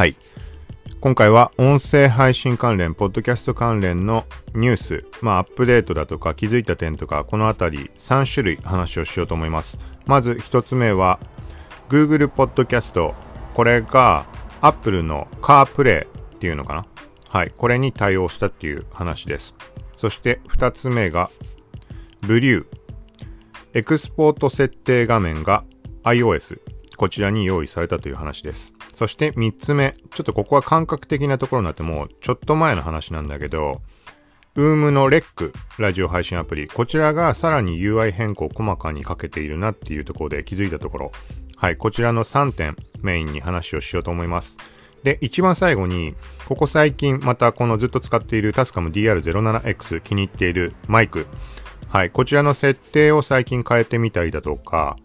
はい。今回は音声配信関連、ポッドキャスト関連のニュース、まあアップデートだとか気づいた点とか、このあたり3種類話をしようと思います。まず1つ目は Google Podcast。これが Apple の CarPlay っていうのかな？はい。これに対応したっていう話です。そして2つ目が Blue。エクスポート設定画面が iOS。こちらに用意されたという話です。そして3つ目、ちょっとここは感覚的なところになってもうちょっと前の話なんだけど、UM の REC ラジオ配信アプリ、こちらがさらに UI 変更を細かにかけているなっていうところで気づいたところ、はい、こちらの3点メインに話をしようと思います。で、一番最後に、ここ最近またこのずっと使っているタスカム DR07X 気に入っているマイク、はい、こちらの設定を最近変えてみたりだとか、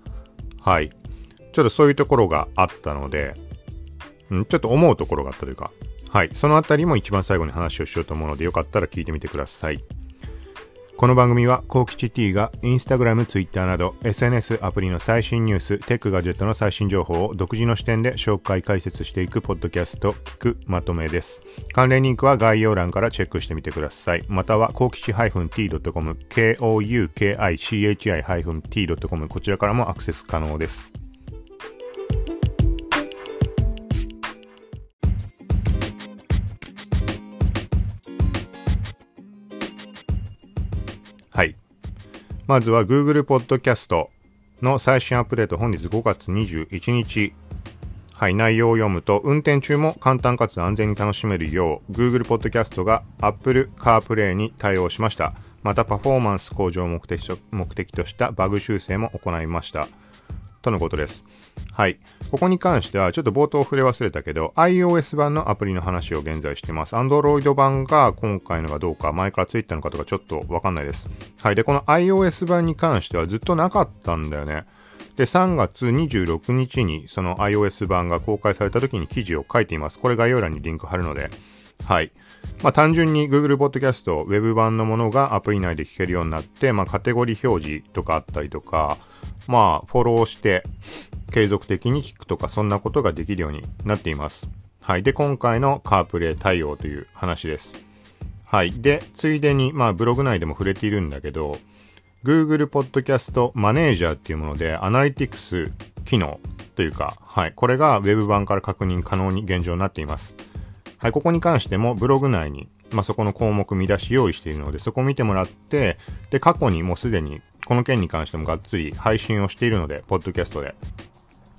はい、ちょっとそういうところがあったので、うん、ちょっと思うところがあったというか、はい、そのあたりも一番最後に話をしようと思うので、よかったら聞いてみてください。この番組は、コウキチ T がインスタグラム、ツイッターなど SNS アプリの最新ニュース、テックガジェットの最新情報を独自の視点で紹介解説していくポッドキャスト、聞くまとめです。関連リンクは概要欄からチェックしてみてください。または、コウキチ -t.com、koukichi-t.com こちらからもアクセス可能です。まずは Google Podcast の最新アップデート本日5月21日。はい、内容を読むと、運転中も簡単かつ安全に楽しめるよう、Google Podcast が Apple CarPlay に対応しました。また、パフォーマンス向上を目的目的としたバグ修正も行いました。とのことです。はい。ここに関しては、ちょっと冒頭触れ忘れたけど、iOS 版のアプリの話を現在しています。Android 版が今回のがどうか、前からついたのかとかちょっとわかんないです。はい。で、この iOS 版に関してはずっとなかったんだよね。で、3月26日にその iOS 版が公開された時に記事を書いています。これ概要欄にリンク貼るので。はい。まあ単純に Google Podcast Web 版のものがアプリ内で聞けるようになって、まあカテゴリー表示とかあったりとか、まあフォローして継続的に聞くとかそんなことができるようになっています。はい。で、今回のカープレイ対応という話です。はい。で、ついでに、まあブログ内でも触れているんだけど、Google Podcast Manager っていうもので、アナリティクス機能というか、はい。これが Web 版から確認可能に現状になっています。はい。ここに関してもブログ内に、まあ、そこの項目見出し用意しているので、そこを見てもらって、で、過去にもうすでにこの件に関してもがっつり配信をしているので、ポッドキャストで。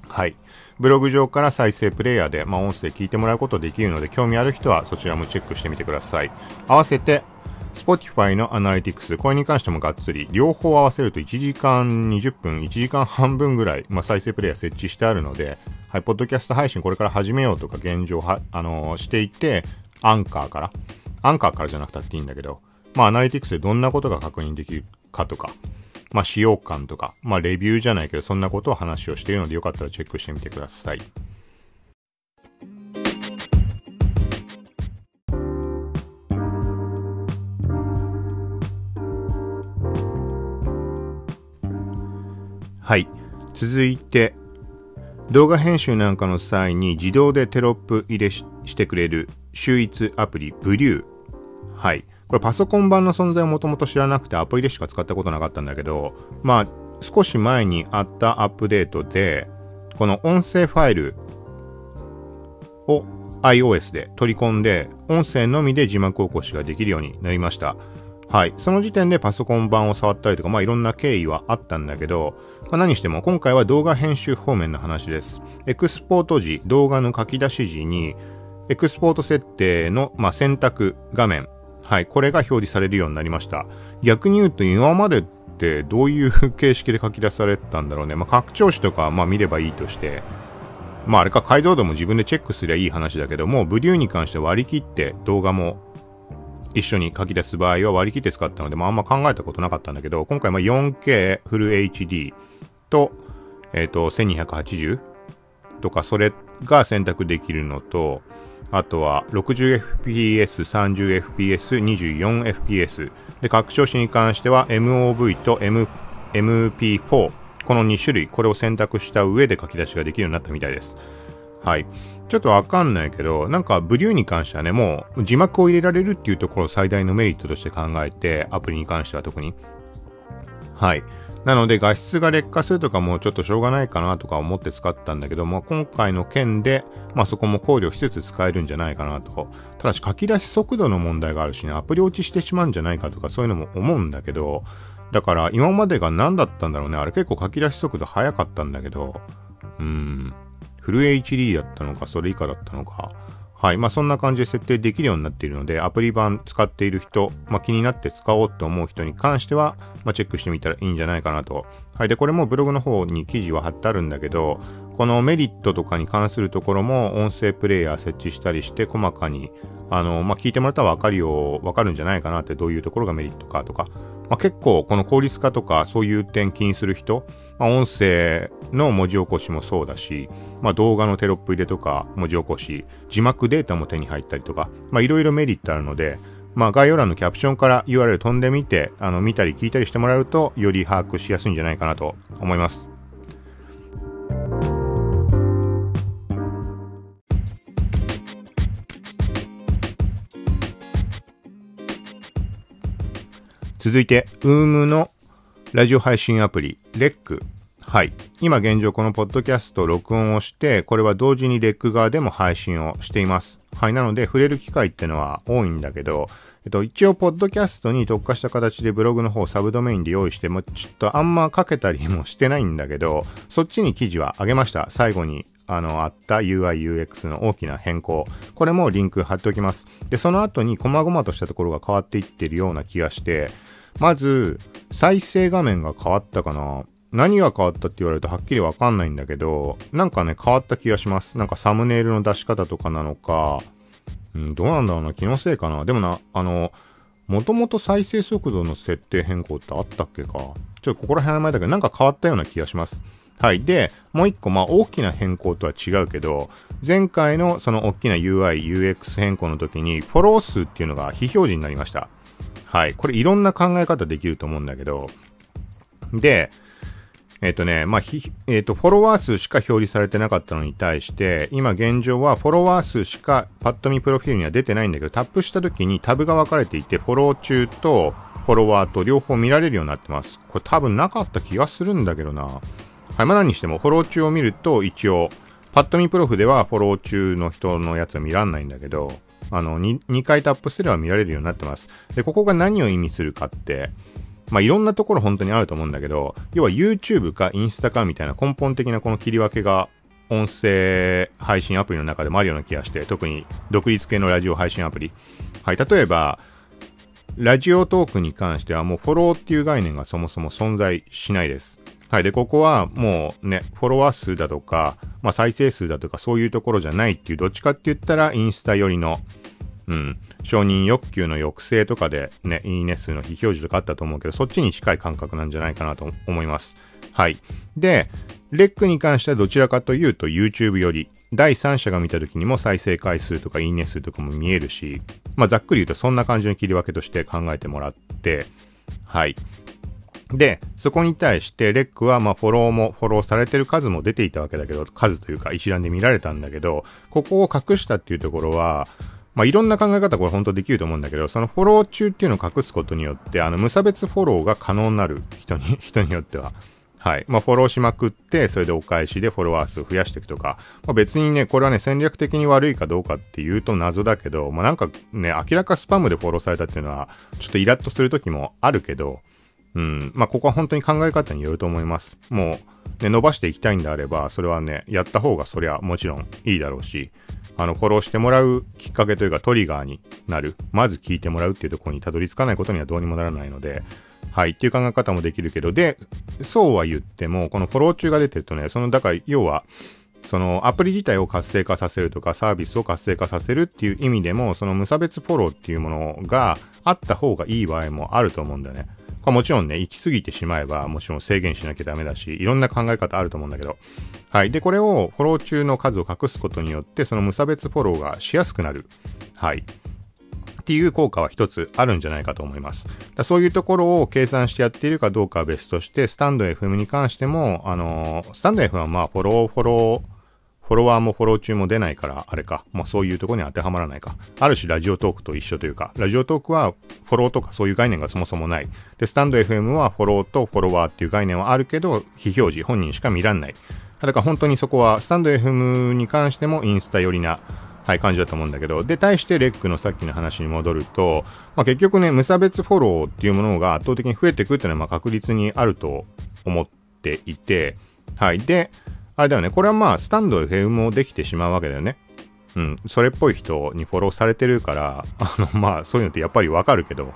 はい。ブログ上から再生プレイヤーで、まあ、音声聞いてもらうことできるので、興味ある人はそちらもチェックしてみてください。合わせて、Spotify のアナリティクス、これに関してもがっつり、両方合わせると1時間20分、1時間半分ぐらい、まあ、再生プレイヤー設置してあるので、はい、ポッドキャスト配信これから始めようとか現状は、あのー、していて、アンカーから、アンカーからじゃなくたっていいんだけど、まあ、アナリティクスでどんなことが確認できるかとか、まあ、使用感とか、まあ、レビューじゃないけど、そんなことを話をしているので、よかったらチェックしてみてください。はい。続いて、動画編集なんかの際に自動でテロップ入れしてくれる秀逸アプリ、ブリュー。はい。これパソコン版の存在をもともと知らなくてアプリでしか使ったことなかったんだけど、まあ、少し前にあったアップデートで、この音声ファイルを iOS で取り込んで、音声のみで字幕起こしができるようになりました。はい。その時点でパソコン版を触ったりとか、まあいろんな経緯はあったんだけど、まあ、何しても今回は動画編集方面の話です。エクスポート時、動画の書き出し時に、エクスポート設定の、まあ、選択画面、はい、これが表示されるようになりました。逆に言うと今までってどういう形式で書き出されたんだろうね。まあ、拡張子とかまあ見ればいいとして、まああれか解像度も自分でチェックすりゃいい話だけども、ブリューに関して割り切って動画も一緒に書き出す場合は割り切って使ったので、まああんま考えたことなかったんだけど、今回ま 4K フル HD と、えっ、ー、と、1280とかそれが選択できるのと、あとは 60fps、30fps、24fps。で、拡張子に関しては MOV と M MP4。この2種類、これを選択した上で書き出しができるようになったみたいです。はい。ちょっとわかんないけど、なんかブリューに関してはね、もう字幕を入れられるっていうところを最大のメリットとして考えて、アプリに関しては特に。はい。なので画質が劣化するとかもちょっとしょうがないかなとか思って使ったんだけども、今回の件で、まあそこも考慮しつつ使えるんじゃないかなと。ただし書き出し速度の問題があるしね、アプリ落ちしてしまうんじゃないかとかそういうのも思うんだけど、だから今までが何だったんだろうね。あれ結構書き出し速度速かったんだけど、うーん、フル HD だったのか、それ以下だったのか。はい。まあ、そんな感じで設定できるようになっているので、アプリ版使っている人、まあ、気になって使おうと思う人に関しては、まあ、チェックしてみたらいいんじゃないかなと。はい。で、これもブログの方に記事は貼ってあるんだけど、このメリットとかに関するところも音声プレイヤー設置したりして細かに、あの、まあ、聞いてもらったらわかるよう、わかるんじゃないかなってどういうところがメリットかとか、まあ、結構この効率化とかそういう点気にする人、まあ、音声の文字起こしもそうだし、まあ、動画のテロップ入れとか文字起こし、字幕データも手に入ったりとか、まあ、いろいろメリットあるので、まあ、概要欄のキャプションから URL 飛んでみて、あの、見たり聞いたりしてもらうと、より把握しやすいんじゃないかなと思います。続いて、UM のラジオ配信アプリ、レック。はい。今現状このポッドキャスト録音をして、これは同時にレック側でも配信をしています。はい。なので、触れる機会ってのは多いんだけど、えっと、一応、ポッドキャストに特化した形でブログの方サブドメインで用意して、もちょっとあんまかけたりもしてないんだけど、そっちに記事は上げました。最後に、あの、あった UI、UX の大きな変更。これもリンク貼っておきます。で、その後に細々としたところが変わっていってるような気がして、まず、再生画面が変わったかな？何が変わったって言われるとはっきりわかんないんだけど、なんかね、変わった気がします。なんかサムネイルの出し方とかなのか、うん、どうなんだろうな、気のせいかな。でもな、あの、もともと再生速度の設定変更ってあったっけか？ちょっとここら辺は前だけど、なんか変わったような気がします。はい。で、もう一個、まあ、大きな変更とは違うけど、前回のその大きな UI、UX 変更の時に、フォロー数っていうのが非表示になりました。はい。これいろんな考え方できると思うんだけど、で、えっ、とね、まあ、ひ、えっ、と、フォロワー数しか表示されてなかったのに対して、今現状はフォロワー数しかパッと見プロフィールには出てないんだけど、タップした時にタブが分かれていて、フォロー中とフォロワーと両方見られるようになってます。これ多分なかった気がするんだけどな。はい、まあ、何にしてもフォロー中を見ると一応、パッと見プロフではフォロー中の人のやつは見らんないんだけど、あの2、2回タップすれば見られるようになってます。で、ここが何を意味するかって、まあ、いろんなところ本当にあると思うんだけど、要は YouTube かインスタかみたいな根本的なこの切り分けが音声配信アプリの中でもあるような気がして、特に独立系のラジオ配信アプリ。はい、例えば、ラジオトークに関してはもうフォローっていう概念がそもそも存在しないです。はい。で、ここはもうね、フォロワー数だとか、まあ再生数だとかそういうところじゃないっていう、どっちかって言ったらインスタ寄りの、うん、承認欲求の抑制とかでね、いいね数の非表示とかあったと思うけど、そっちに近い感覚なんじゃないかなと思います。はい。で、レックに関してはどちらかというと YouTube より、第三者が見た時にも再生回数とかいいね数とかも見えるし、まあざっくり言うとそんな感じの切り分けとして考えてもらって、はい。で、そこに対して、レックは、まあ、フォローも、フォローされてる数も出ていたわけだけど、数というか一覧で見られたんだけど、ここを隠したっていうところは、まあ、いろんな考え方これ本当できると思うんだけど、そのフォロー中っていうのを隠すことによって、あの、無差別フォローが可能になる人に、人によっては。はい。まあ、フォローしまくって、それでお返しでフォロワー数を増やしていくとか、まあ、別にね、これはね、戦略的に悪いかどうかっていうと謎だけど、まあ、なんかね、明らかスパムでフォローされたっていうのは、ちょっとイラッとする時もあるけど、うん。まあ、ここは本当に考え方によると思います。もう、ね、伸ばしていきたいんであれば、それはね、やった方がそりゃもちろんいいだろうし、あの、フォローしてもらうきっかけというかトリガーになる。まず聞いてもらうっていうところにたどり着かないことにはどうにもならないので、はい、っていう考え方もできるけど、で、そうは言っても、このフォロー中が出てるとね、その、だから、要は、そのアプリ自体を活性化させるとかサービスを活性化させるっていう意味でも、その無差別フォローっていうものがあった方がいい場合もあると思うんだよね。まあ、もちろんね、行き過ぎてしまえば、もちろん制限しなきゃダメだし、いろんな考え方あると思うんだけど。はい。で、これをフォロー中の数を隠すことによって、その無差別フォローがしやすくなる。はい。っていう効果は一つあるんじゃないかと思います。だそういうところを計算してやっているかどうかは別として、スタンド FM に関しても、あのー、スタンド FM はまあ、フォロー、フォロー、フォロワーもフォロー中も出ないから、あれか。まあそういうとこに当てはまらないか。ある種ラジオトークと一緒というか、ラジオトークはフォローとかそういう概念がそもそもない。で、スタンド FM はフォローとフォロワーっていう概念はあるけど、非表示、本人しか見らんない。だから本当にそこは、スタンド FM に関してもインスタ寄りな、はい、感じだと思うんだけど、で、対してレックのさっきの話に戻ると、まあ結局ね、無差別フォローっていうものが圧倒的に増えていくっていうのはまあ確実にあると思っていて、はい。で、あれだよね。これはまあ、スタンド FM もできてしまうわけだよね。うん。それっぽい人にフォローされてるから、あの、まあ、そういうのってやっぱりわかるけど、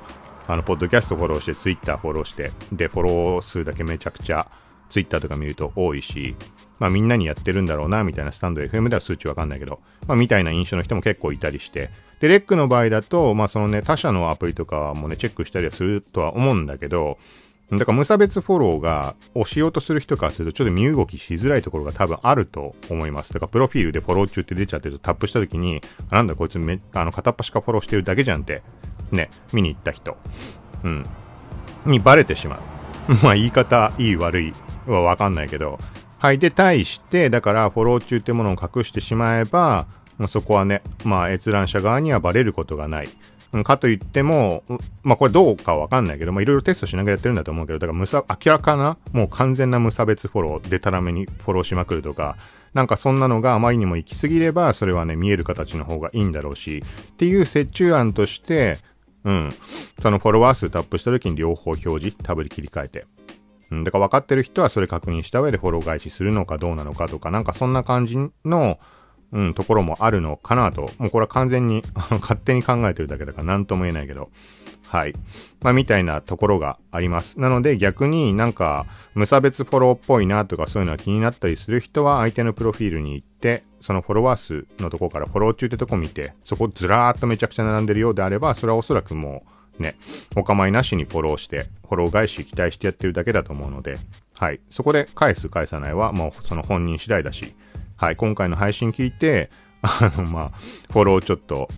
あの、ポッドキャストフォローして、ツイッターフォローして、で、フォロー数だけめちゃくちゃ、ツイッターとか見ると多いし、まあみんなにやってるんだろうな、みたいなスタンド FM では数値わかんないけど、まあみたいな印象の人も結構いたりして、で、レックの場合だと、まあそのね、他社のアプリとかもね、チェックしたりはするとは思うんだけど、だから無差別フォローが押しようとする人からするとちょっと身動きしづらいところが多分あると思います。だからプロフィールでフォロー中って出ちゃってるとタップした時に、なんだこいつめあの片っ端かフォローしてるだけじゃんって、ね、見に行った人、うん、にバレてしまう。まあ言い方、いい悪いはわかんないけど、はい。で、対して、だからフォロー中ってものを隠してしまえば、そこはね、まあ閲覧者側にはバレることがない。かといっても、まあこれどうかわかんないけど、まあいろいろテストしながらやってるんだと思うけど、だから無差、明らかな、もう完全な無差別フォロー、でたらめにフォローしまくるとか、なんかそんなのがあまりにも行き過ぎれば、それはね、見える形の方がいいんだろうし、っていう折衷案として、うん、そのフォロワー数タップした時に両方表示、タブに切り替えて。うん、だから分かってる人はそれ確認した上でフォロー返しするのかどうなのかとか、なんかそんな感じの、うん、ところもあるのかなと。もうこれは完全に、あの、勝手に考えてるだけだから何とも言えないけど。はい。まあ、みたいなところがあります。なので逆になんか、無差別フォローっぽいなとかそういうのが気になったりする人は相手のプロフィールに行って、そのフォロワー数のとこからフォロー中ってとこ見て、そこずらーっとめちゃくちゃ並んでるようであれば、それはおそらくもう、ね、お構いなしにフォローして、フォロー返し期待してやってるだけだと思うので、はい。そこで返す返さないはもうその本人次第だし、はい、今回の配信聞いて、あの、まあ、フォローちょっと、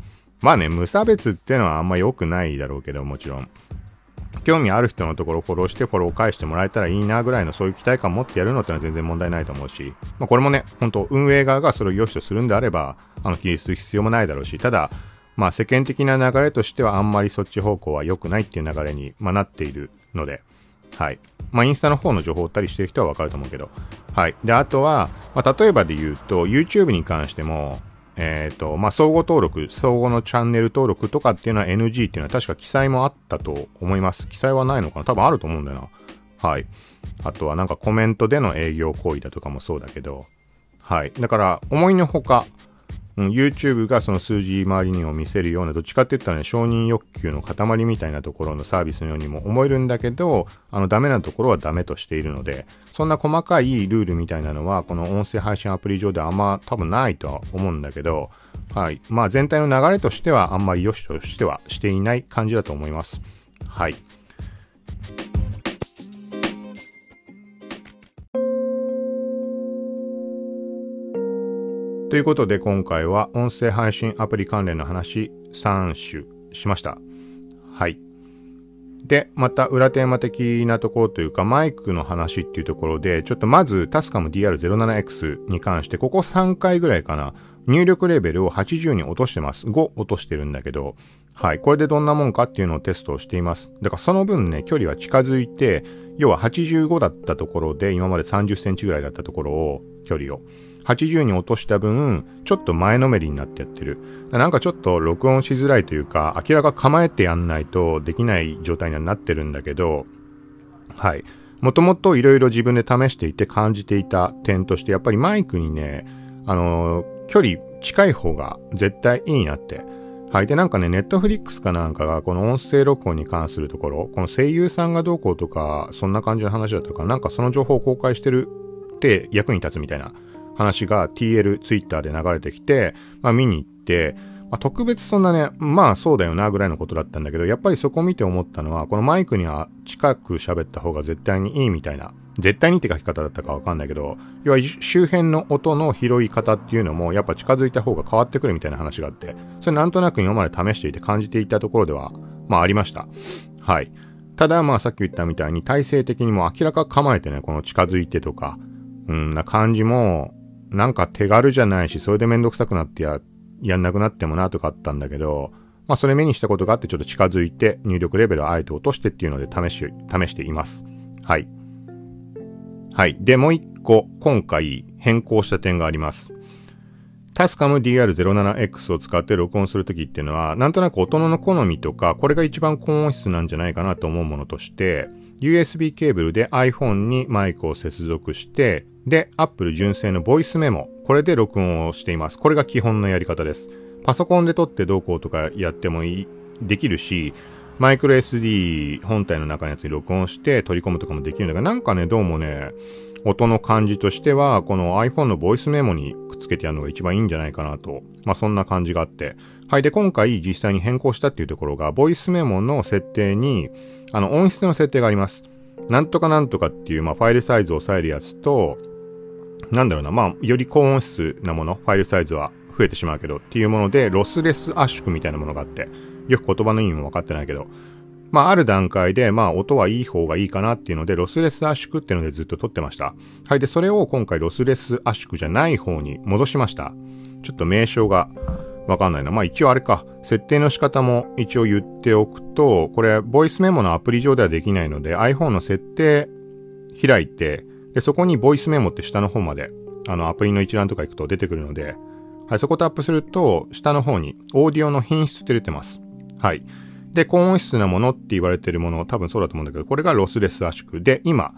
まあね、無差別ってのはあんま良くないだろうけど、もちろん。興味ある人のところフォローしてフォロー返してもらえたらいいなぐらいのそういう期待感持ってやるのってのは全然問題ないと思うし、まあこれもね、本当運営側がそれを良しとするんであれば、あの、気にする必要もないだろうし、ただ、まあ世間的な流れとしてはあんまりそっち方向は良くないっていう流れに、まあ、なっているので、はい。まあ、インスタの方の情報を追ったりしてる人はわかると思うけど。はい。で、あとは、まあ、例えばで言うと、YouTube に関しても、えっ、ー、と、まあ、相互登録、相互のチャンネル登録とかっていうのは NG っていうのは確か記載もあったと思います。記載はないのかな？多分あると思うんだよな。はい。あとはなんかコメントでの営業行為だとかもそうだけど、はい。だから、思いのほか、うん、YouTube がその数字周りにも見せるような、どっちかって言ったらね、承認欲求の塊みたいなところのサービスのようにも思えるんだけど、あの、ダメなところはダメとしているので、そんな細かいルールみたいなのは、この音声配信アプリ上ではあんま多分ないとは思うんだけど、はい。まあ全体の流れとしてはあんまり良しとしてはしていない感じだと思います。はい。ということで今回は音声配信アプリ関連の話3種しました。はい。で、また裏テーマ的なところというかマイクの話っていうところで、ちょっとまずタスカム DR07X に関してここ3回ぐらいかな、入力レベルを80に落としてます。5落としてるんだけど、はい。これでどんなもんかっていうのをテストをしています。だからその分ね、距離は近づいて、要は85だったところで、今まで30センチぐらいだったところを、距離を。80に落とした分、ちょっと前のめりになってやってる。なんかちょっと録音しづらいというか、明らか構えてやんないとできない状態にはなってるんだけど、はい。もともといろいろ自分で試していて感じていた点として、やっぱりマイクにね、あのー、距離近い方が絶対いいなって。はい。で、なんかね、ネットフリックスかなんかが、この音声録音に関するところ、この声優さんがどうこうとか、そんな感じの話だったか、なんかその情報を公開してるって役に立つみたいな話が TL ツイッターで流れてきて、まあ見に行って、まあ、特別そんなね、まあそうだよなぐらいのことだったんだけど、やっぱりそこ見て思ったのは、このマイクには近く喋った方が絶対にいいみたいな、絶対にって書き方だったかわかんないけど、要は周辺の音の拾い方っていうのも、やっぱ近づいた方が変わってくるみたいな話があって、それなんとなく今まで試していて感じていたところでは、まあありました。はい。ただまあさっき言ったみたいに体制的にも明らか構えてね、この近づいてとか、うんな感じも、なんか手軽じゃないし、それでめんどくさくなってや、やんなくなってもなとかあったんだけど、まあそれ目にしたことがあってちょっと近づいて入力レベルをあえて落としてっていうので試し、試しています。はい。はい。で、もう一個、今回変更した点があります。タスカム DR07X を使って録音するときっていうのは、なんとなく音の好みとか、これが一番高音質なんじゃないかなと思うものとして、USB ケーブルで iPhone にマイクを接続して、で、Apple 純正のボイスメモ、これで録音をしています。これが基本のやり方です。パソコンで撮ってどうこうとかやってもいい、できるし、マイクロ SD 本体の中のやつに録音して取り込むとかもできるんだが、なんかね、どうもね、音の感じとしては、この iPhone のボイスメモにくっつけてやるのが一番いいんじゃないかなと。まあそんな感じがあって。はい。で、今回実際に変更したっていうところが、ボイスメモの設定に、あの、音質の設定があります。なんとかなんとかっていう、まあファイルサイズを抑えるやつと、なんだろうな、まあ、より高音質なもの、ファイルサイズは増えてしまうけどっていうもので、ロスレス圧縮みたいなものがあって、よく言葉の意味も分かってないけど、まあ、ある段階で、まあ、音はいい方がいいかなっていうので、ロスレス圧縮っていうのでずっと撮ってました。はい。で、それを今回ロスレス圧縮じゃない方に戻しました。ちょっと名称がわかんないな。まあ、一応あれか。設定の仕方も一応言っておくと、これ、ボイスメモのアプリ上ではできないので、iPhone の設定開いて、で、そこにボイスメモって下の方まで、あの、アプリの一覧とか行くと出てくるので、はい、そこタップすると、下の方に、オーディオの品質って出てます。はい。で、高音質なものって言われてるもの、多分そうだと思うんだけど、これがロスレス圧縮。で、今、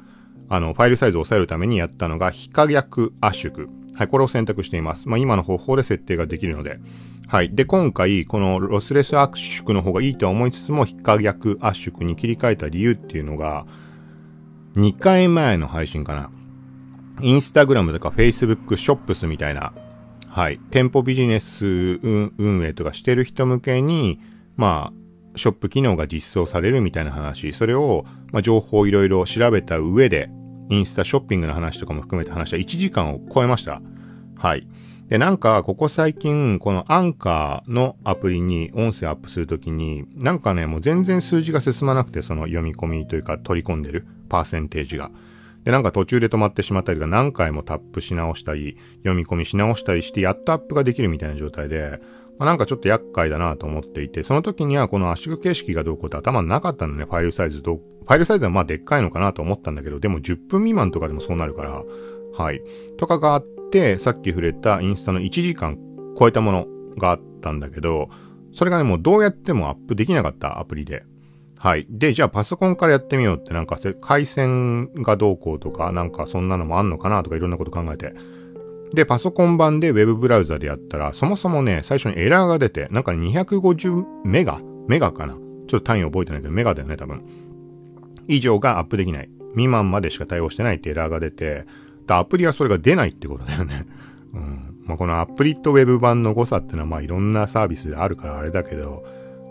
あの、ファイルサイズを抑えるためにやったのが、非可逆圧縮。はい、これを選択しています。まあ、今の方法で設定ができるので。はい。で、今回、このロスレス圧縮の方がいいとは思いつつも、非可逆圧縮に切り替えた理由っていうのが、2回前の配信かな。インスタグラムとか Facebook ショップスみたいな、はい、店舗ビジネス運営とかしてる人向けに、まあ、ショップ機能が実装されるみたいな話、それを、まあ、情報をいろいろ調べた上で、インスタショッピングの話とかも含めて話は1時間を超えました。はい。で、なんか、ここ最近、このアンカーのアプリに音声アップするときに、なんかね、もう全然数字が進まなくて、その読み込みというか取り込んでるパーセンテージが。で、なんか途中で止まってしまったりとか、何回もタップし直したり、読み込みし直したりして、やっとアップができるみたいな状態で、まあ、なんかちょっと厄介だなと思っていて、その時にはこの圧縮形式がどうこうって頭なかったのね、ファイルサイズど、ファイルサイズはまあでっかいのかなと思ったんだけど、でも10分未満とかでもそうなるから、はい。とかがあって、さっき触れたインスタの1時間超えたものがあったんだけど、それがね、もうどうやってもアップできなかったアプリで。はい。で、じゃあパソコンからやってみようってなんか回線がどうこうとか、なんかそんなのもあんのかなとかいろんなこと考えて。で、パソコン版で Web ブラウザでやったら、そもそもね、最初にエラーが出て、なんか250メガメガかなちょっと単位覚えてないけど、メガだよね、多分。以上がアップできない。未満までしか対応してないってエラーが出て、アプリはそれが出ないってことだよね。うん。まあ、このアプリと Web 版の誤差ってのは、まあいろんなサービスであるからあれだけど、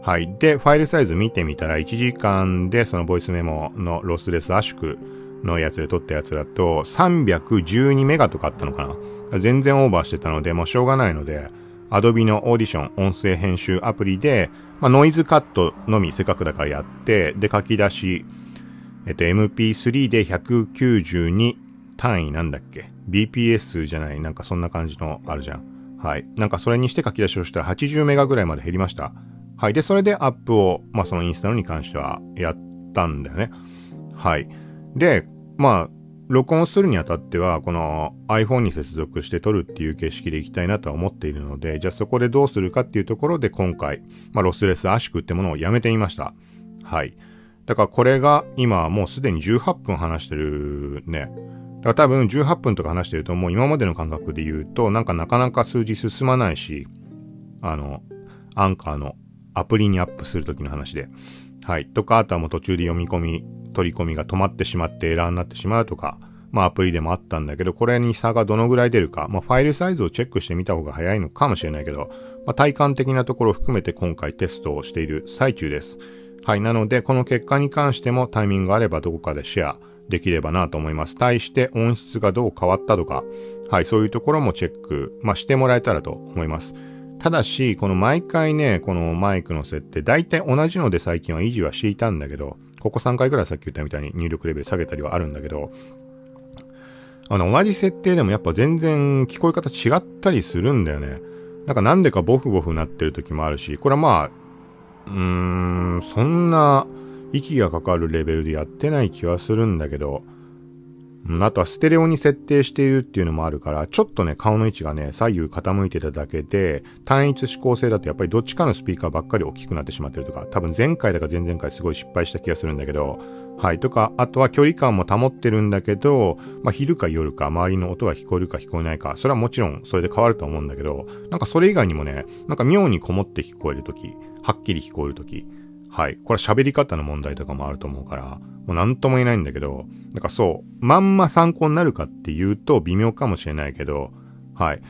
はい。で、ファイルサイズ見てみたら、1時間でそのボイスメモのロスレス圧縮のやつで撮ったやつだと、312メガとかあったのかな全然オーバーしてたので、もうしょうがないので、Adobe のオーディション音声編集アプリで、まあ、ノイズカットのみせっかくだからやって、で、書き出し、えっと、MP3 で192単位なんだっけ ?BPS じゃない、なんかそんな感じのあるじゃん。はい。なんかそれにして書き出しをしたら80メガぐらいまで減りました。はい。で、それでアップを、まあそのインスタのに関してはやったんだよね。はい。で、まあ、録音するにあたっては、この iPhone に接続して撮るっていう形式でいきたいなとは思っているので、じゃあそこでどうするかっていうところで今回、まあ、ロスレス圧縮ってものをやめてみました。はい。だからこれが今もうすでに18分話してるね。だから多分18分とか話してるともう今までの感覚で言うとなんかなかなか数字進まないし、あの、アンカーのアプリにアップするときの話で。はい。とか、あとはもう途中で読み込み取り込みが止まってしまってエラーになってしまうとか、まあアプリでもあったんだけど、これに差がどのぐらい出るか、まあファイルサイズをチェックしてみた方が早いのかもしれないけど、まあ体感的なところを含めて今回テストをしている最中です。はい。なので、この結果に関してもタイミングがあればどこかでシェアできればなと思います。対して音質がどう変わったとか、はい。そういうところもチェック、まあしてもらえたらと思います。ただし、この毎回ね、このマイクの設定、大体同じので最近は維持はしていたんだけど、ここ3回ぐらいさっき言ったみたいに入力レベル下げたりはあるんだけど、あの、同じ設定でもやっぱ全然聞こえ方違ったりするんだよね。なんかなんでかボフボフなってる時もあるし、これはまあ、うーん、そんな息がかかるレベルでやってない気はするんだけど、あとはステレオに設定しているっていうのもあるから、ちょっとね、顔の位置がね、左右傾いてただけで、単一指向性だとやっぱりどっちかのスピーカーばっかり大きくなってしまってるとか、多分前回だか前々回すごい失敗した気がするんだけど、はい。とか、あとは距離感も保ってるんだけど、まあ、昼か夜か周りの音が聞こえるか聞こえないか、それはもちろんそれで変わると思うんだけど、なんかそれ以外にもね、なんか妙にこもって聞こえるとき、はっきり聞こえるとき、はい。これ喋り方の問題とかもあると思うから、もう何とも言えないんだけど、なんかそう、まんま参考になるかっていうと微妙かもしれないけど、はい。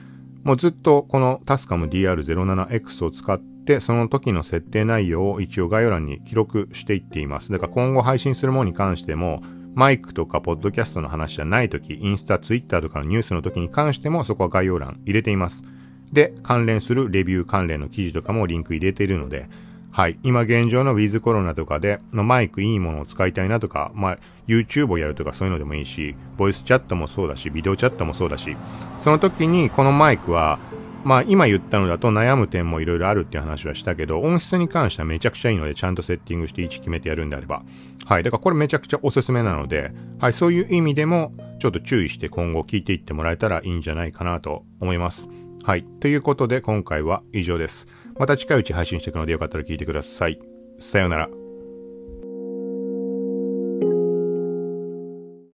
もうずっとこのタスカム DR07X を使って、その時の設定内容を一応概要欄に記録していっています。だから今後配信するものに関しても、マイクとかポッドキャストの話じゃない時、インスタ、ツイッターとかのニュースの時に関してもそこは概要欄入れています。で、関連するレビュー関連の記事とかもリンク入れているので、はい。今現状のウィズコロナとかで、のマイクいいものを使いたいなとか、まあ、YouTube をやるとかそういうのでもいいし、ボイスチャットもそうだし、ビデオチャットもそうだし、その時にこのマイクは、まあ今言ったのだと悩む点もいろいろあるっていう話はしたけど、音質に関してはめちゃくちゃいいので、ちゃんとセッティングして位置決めてやるんであれば。はい。だからこれめちゃくちゃおすすめなので、はい。そういう意味でも、ちょっと注意して今後聞いていってもらえたらいいんじゃないかなと思います。はい。ということで今回は以上です。また近いうち配信していくのでよかったら聞いてください。さようなら。